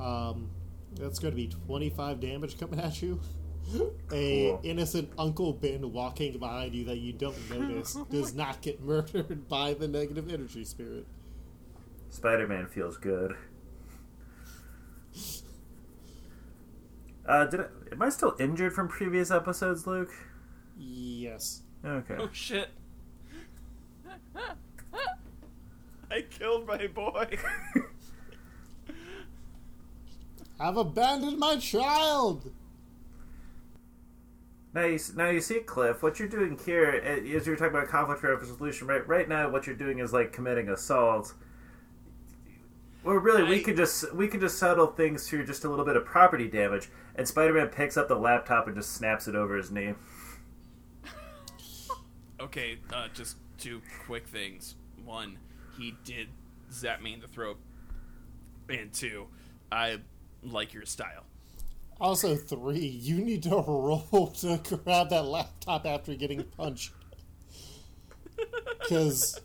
Um, that's going to be 25 damage coming at you. A Cool. innocent Uncle Ben walking behind you that you don't <laughs> notice does not get murdered <laughs> by the negative energy spirit. Spider Man feels good. Uh, did I, am I still injured from previous episodes, Luke? Yes. Okay. Oh shit. I killed my boy. <laughs> I've abandoned my child! Now you, now you see, Cliff, what you're doing here, uh, as you're talking about conflict resolution, right? Right now, what you're doing is like committing assault. Well, really, we could just we could just settle things through just a little bit of property damage. And Spider-Man picks up the laptop and just snaps it over his knee. okay, uh, just two quick things. One, he did zap me in the throat. And two, I like your style. Also, three, you need to <laughs> roll to grab that laptop after getting punched. Because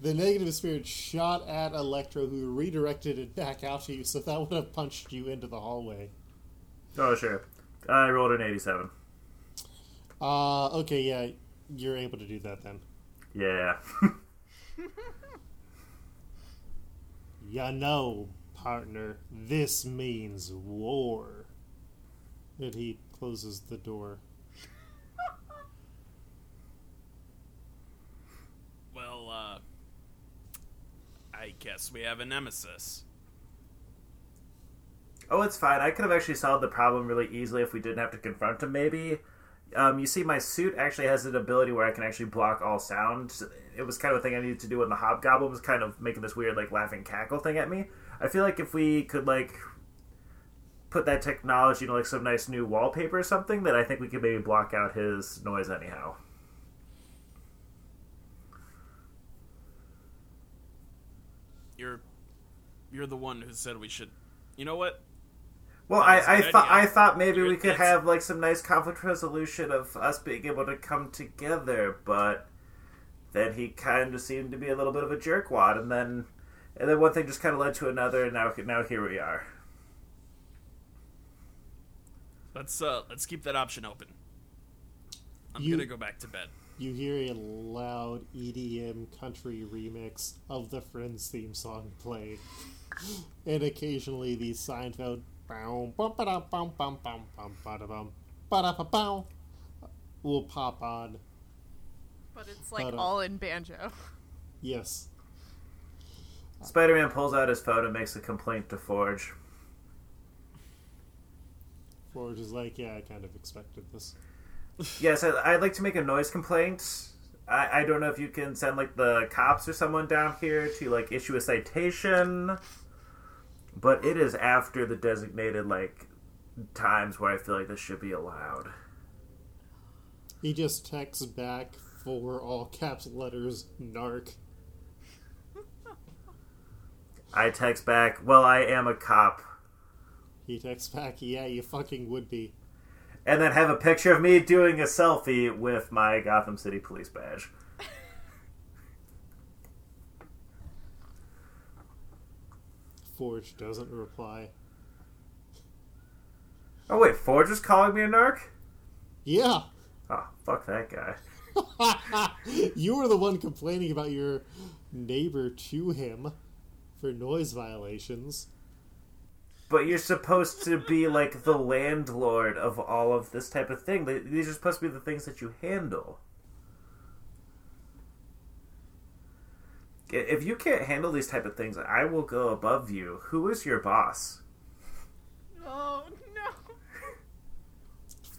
the negative spirit shot at Electro, who redirected it back out to you, so that would have punched you into the hallway. Oh, sure. I rolled an 87. Uh, okay, yeah, you're able to do that then. Yeah. <laughs> Ya know, partner, this means war. And he closes the door. Well, uh, I guess we have a nemesis. Oh, it's fine. I could have actually solved the problem really easily if we didn't have to confront him, maybe. Um, you see, my suit actually has an ability where I can actually block all sound. It was kind of a thing I needed to do when the hobgoblin was kind of making this weird, like, laughing cackle thing at me. I feel like if we could, like, put that technology into, like, some nice new wallpaper or something, that I think we could maybe block out his noise anyhow. You're, you're the one who said we should. You know what? Well, I, I thought. I thought maybe we could have like some nice conflict resolution of us being able to come together, but then he kind of seemed to be a little bit of a jerkwad, and then and then one thing just kind of led to another, and now now here we are. Let's uh let's keep that option open. I'm You- gonna go back to bed. You hear a loud EDM country remix of the Friends theme song play, <gasps> and occasionally the Seinfeld will pop on. But it's like But, uh, all in banjo. Yes, Spider-Man pulls out his phone and makes a complaint to Forge. Forge is like, yeah, I kind of expected this. Yes, I, I'd like to make a noise complaint. I, I don't know if you can send like the cops or someone down here to like issue a citation, but it is after the designated like times where I feel like this should be allowed. He just texts back for all caps letters, narc. I text back, "Well, I am a cop," He texts back, yeah, you fucking would be. and then have a picture of me doing a selfie with my Gotham City Police badge. Forge doesn't reply. Oh wait, Forge is calling me a narc? Yeah! Oh, fuck that guy. <laughs> you were the one complaining about your neighbor to him for noise violations. But you're supposed to be like the landlord of all of this type of thing. These are supposed to be the things that you handle. If you can't handle these type of things, I will go above you. Who is your boss? Oh no.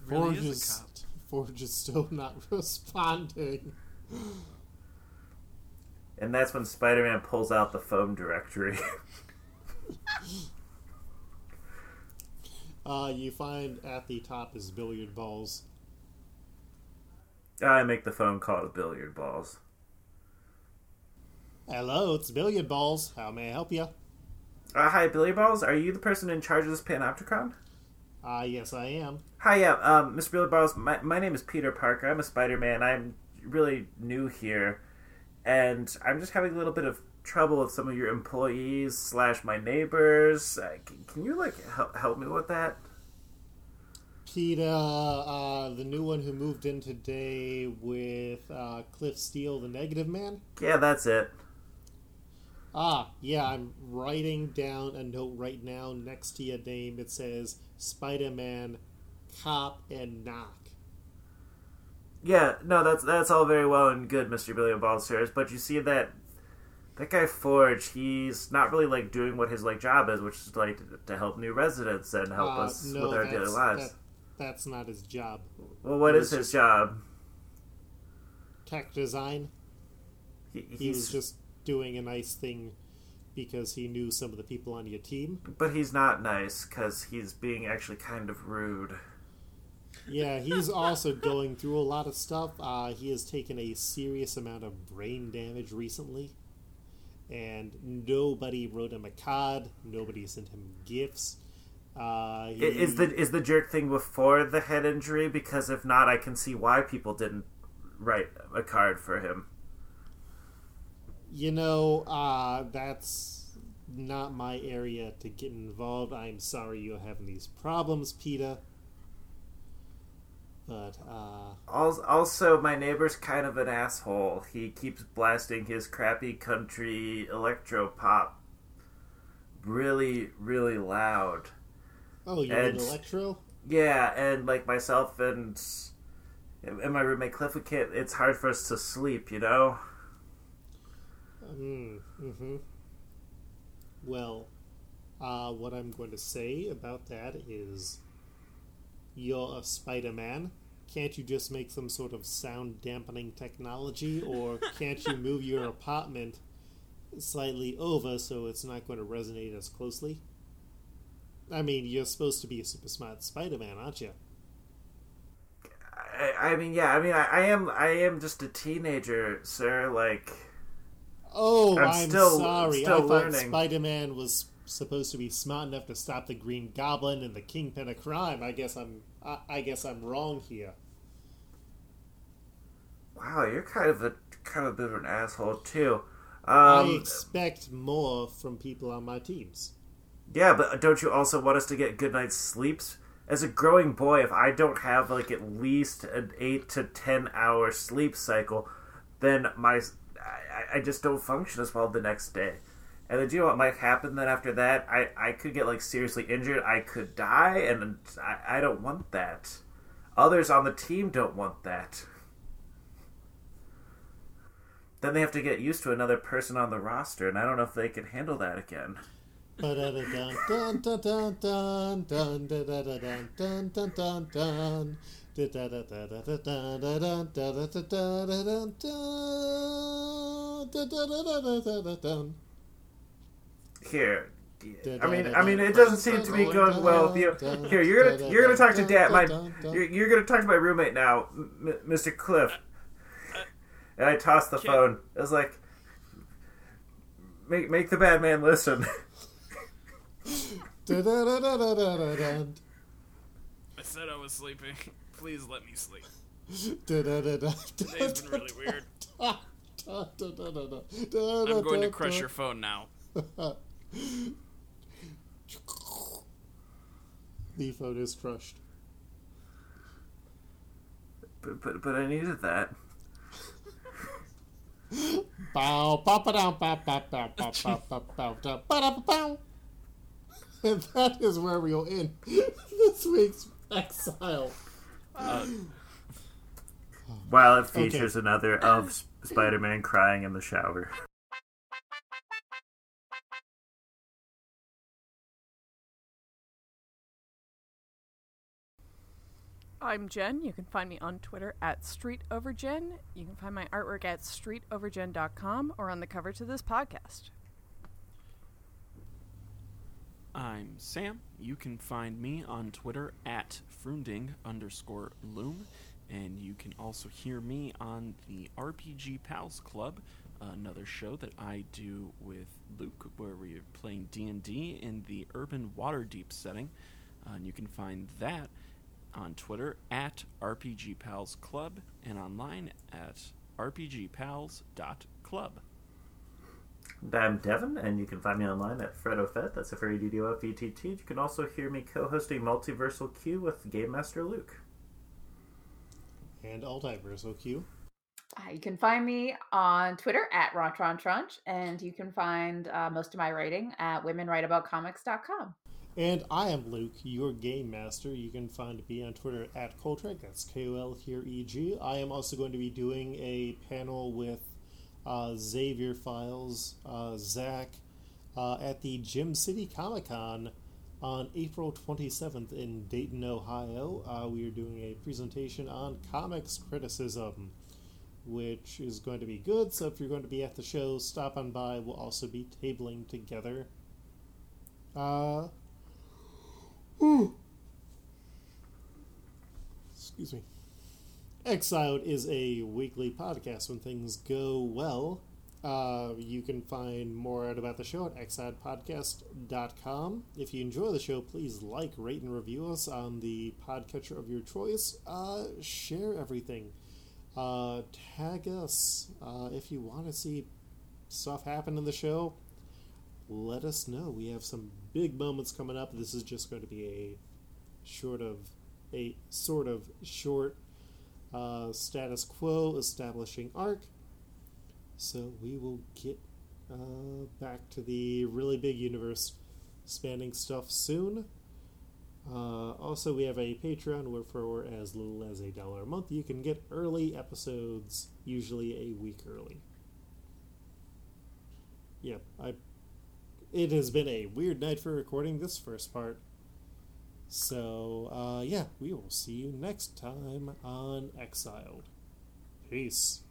Really Forge is is, a cop. Forge is still not <laughs> responding. And that's when Spider-Man pulls out the phone directory. <laughs> Uh, you find at the top is billiard balls. I make the phone call to billiard balls. Hello, it's billiard balls. How may I help you? Uh, hi, billiard balls. Are you the person in charge of this Panopticon? Ah, yes, I am. Hi, yeah, um, Mr. Billiard Balls. My, my name is Peter Parker. I'm a Spider-Man. I'm really new here, and I'm just having a little bit of trouble with some of your employees slash my neighbors. Uh, can, can you like help, help me with that? Peter, uh, the new one who moved in today with uh, Cliff Steele, the negative man. Yeah, that's it. Ah, yeah, I'm writing down a note right now next to your name. It says Spider Man, Cop, and Knock. Yeah, no, that's that's all very well and good, Mr. Billy Balls, sirs. But you see that that guy Forge, he's not really like doing what his like job is, which is like to help new residents and help Uh, us no, with our daily lives. that- that's not his job. well, what is his job? Tech design. He, He was he's just doing a nice thing because he knew some of the people on your team. But he's not nice because he's being actually kind of rude. Yeah, <laughs> he's also going through a lot of stuff. Uh, he has taken a serious amount of brain damage recently, and nobody wrote him a card. Nobody sent him gifts. Uh, he- Is the is the jerk thing before the head injury? Because if not, I can see why people didn't write a card for him. you know uh, that's not my area to get involved. I'm sorry you're having these problems, Peter. But uh, Also, my neighbor's kind of an asshole. He keeps blasting his crappy country electro pop really, really loud. oh, you And- electro? Yeah, and like myself and and my roommate Cliff, we can't. It's hard for us to sleep, you know. Mm, hmm Well, uh, what I'm going to say about that is you're a Spider Man. Can't you just make some sort of sound dampening technology? Or <laughs> can't you move your apartment slightly over so it's not going to resonate as closely? I mean, you're supposed to be a super smart Spider Man, aren't you? I, I mean, yeah, I mean, I, I am, I am just a teenager, sir. Like, Oh, I'm I'm, still- sorry. still I thought. Spider Man was supposed to be smart enough to stop the Green Goblin and the Kingpin of crime. I guess I'm I, I guess I'm wrong here. wow, you're kind of a kind of a bit of an asshole too. I Um, expect more from people on my teams. yeah, but don't you also want us to get good night's sleeps? as a growing boy, if I don't have like at least an eight to ten hour sleep cycle, then my I, I just don't function as well the next day. And then do you know what might happen then after that? I, I could get like seriously injured. I could die, and I, I don't want that. Others on the team don't want that. Then they have to get used to another person on the roster, and I don't know if they can handle that again. Here, I mean, I mean, it doesn't seem to be going well with you. Here, you're gonna you're gonna talk to dad. My you're, you're gonna talk to my roommate now, M- Mr. Cliff. And I tossed the phone. I was like, make make the bad man listen. <laughs> I said I was sleeping. <laughs> Please let me sleep. Today's been really weird. I'm going to crush your phone now. <laughs> <gasps> The phone is crushed. But but, but I needed that. Bow, bow, ba, down, bow, bow, bow, bow, bow, bow, bow, bow, da, bow. And that is where we'll end <laughs> this week's Exile. Uh, while it features another of Spider-Man crying in the shower. I'm Jen. You can find me on Twitter at StreetOverJen. You can find my artwork at StreetOverGen.com or on the cover to this podcast. I'm Sam. You can find me on Twitter at Frunding underscore Loom. And you can also hear me on the RPG Pals Club, another show that I do with Luke, where we are playing D&D in the urban Waterdeep setting. Uh, and you can find that on Twitter at RPG Pals Club and online at rpgpals.club. And I'm Devin, and you can find me online at FreddoFett. That's F R E D D O F E T T. You can also hear me co-hosting Multiversal Q with Game Master Luke. And Altiverse Q. Uh, you can find me on Twitter at RonTronTrunch, and you can find uh, most of my writing at womenwriteaboutcomics.com. And I am Luke, your game master. You can find me on Twitter at Kolreg. That's K O L R E G. I am also going to be doing a panel with uh, Xavier Files, uh, Zach, uh, at the Gem City Comic Con on April 27th in Dayton, Ohio. Uh, we are doing a presentation on comics criticism, which is going to be good. So if you're going to be at the show, stop on by. We'll also be tabling together. Uh, Excuse me. Exiled is a weekly podcast when things go well. Uh, you can find more out about the show at exiledpodcast.com. If you enjoy the show, please like, rate, and review us on the podcatcher of your choice. Uh, share everything. Uh, tag us. Uh, if you want to see stuff happen in the show, let us know. We have some big moments coming up. This is just going to be a short of a sort of short uh, status quo establishing arc. So we will get uh, back to the really big universe spanning stuff soon. Uh, also, we have a Patreon where for as little as a dollar a month, you can get early episodes, usually a week early. Yep, I it has been a weird night for recording this first part. So, uh, yeah, we will see you next time on Exiled. Peace.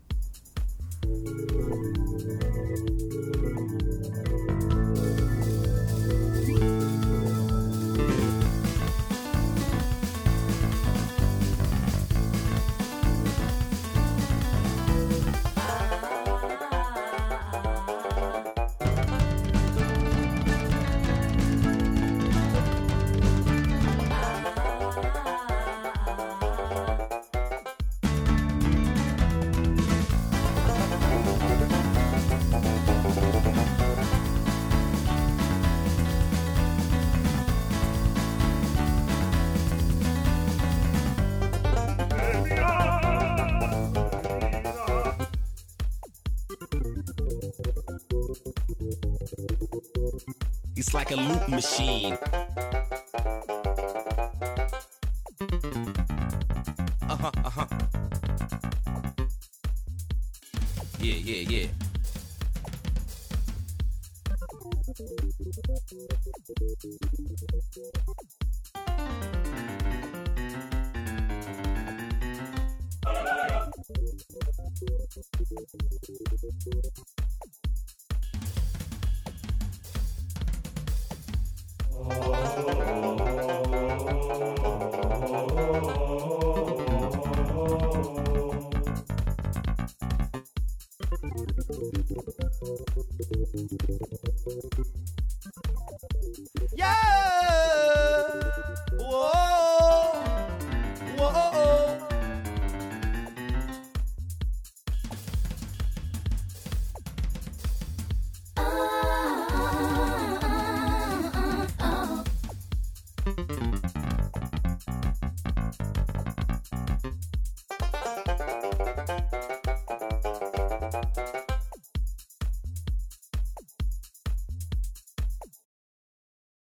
Like a loop machine.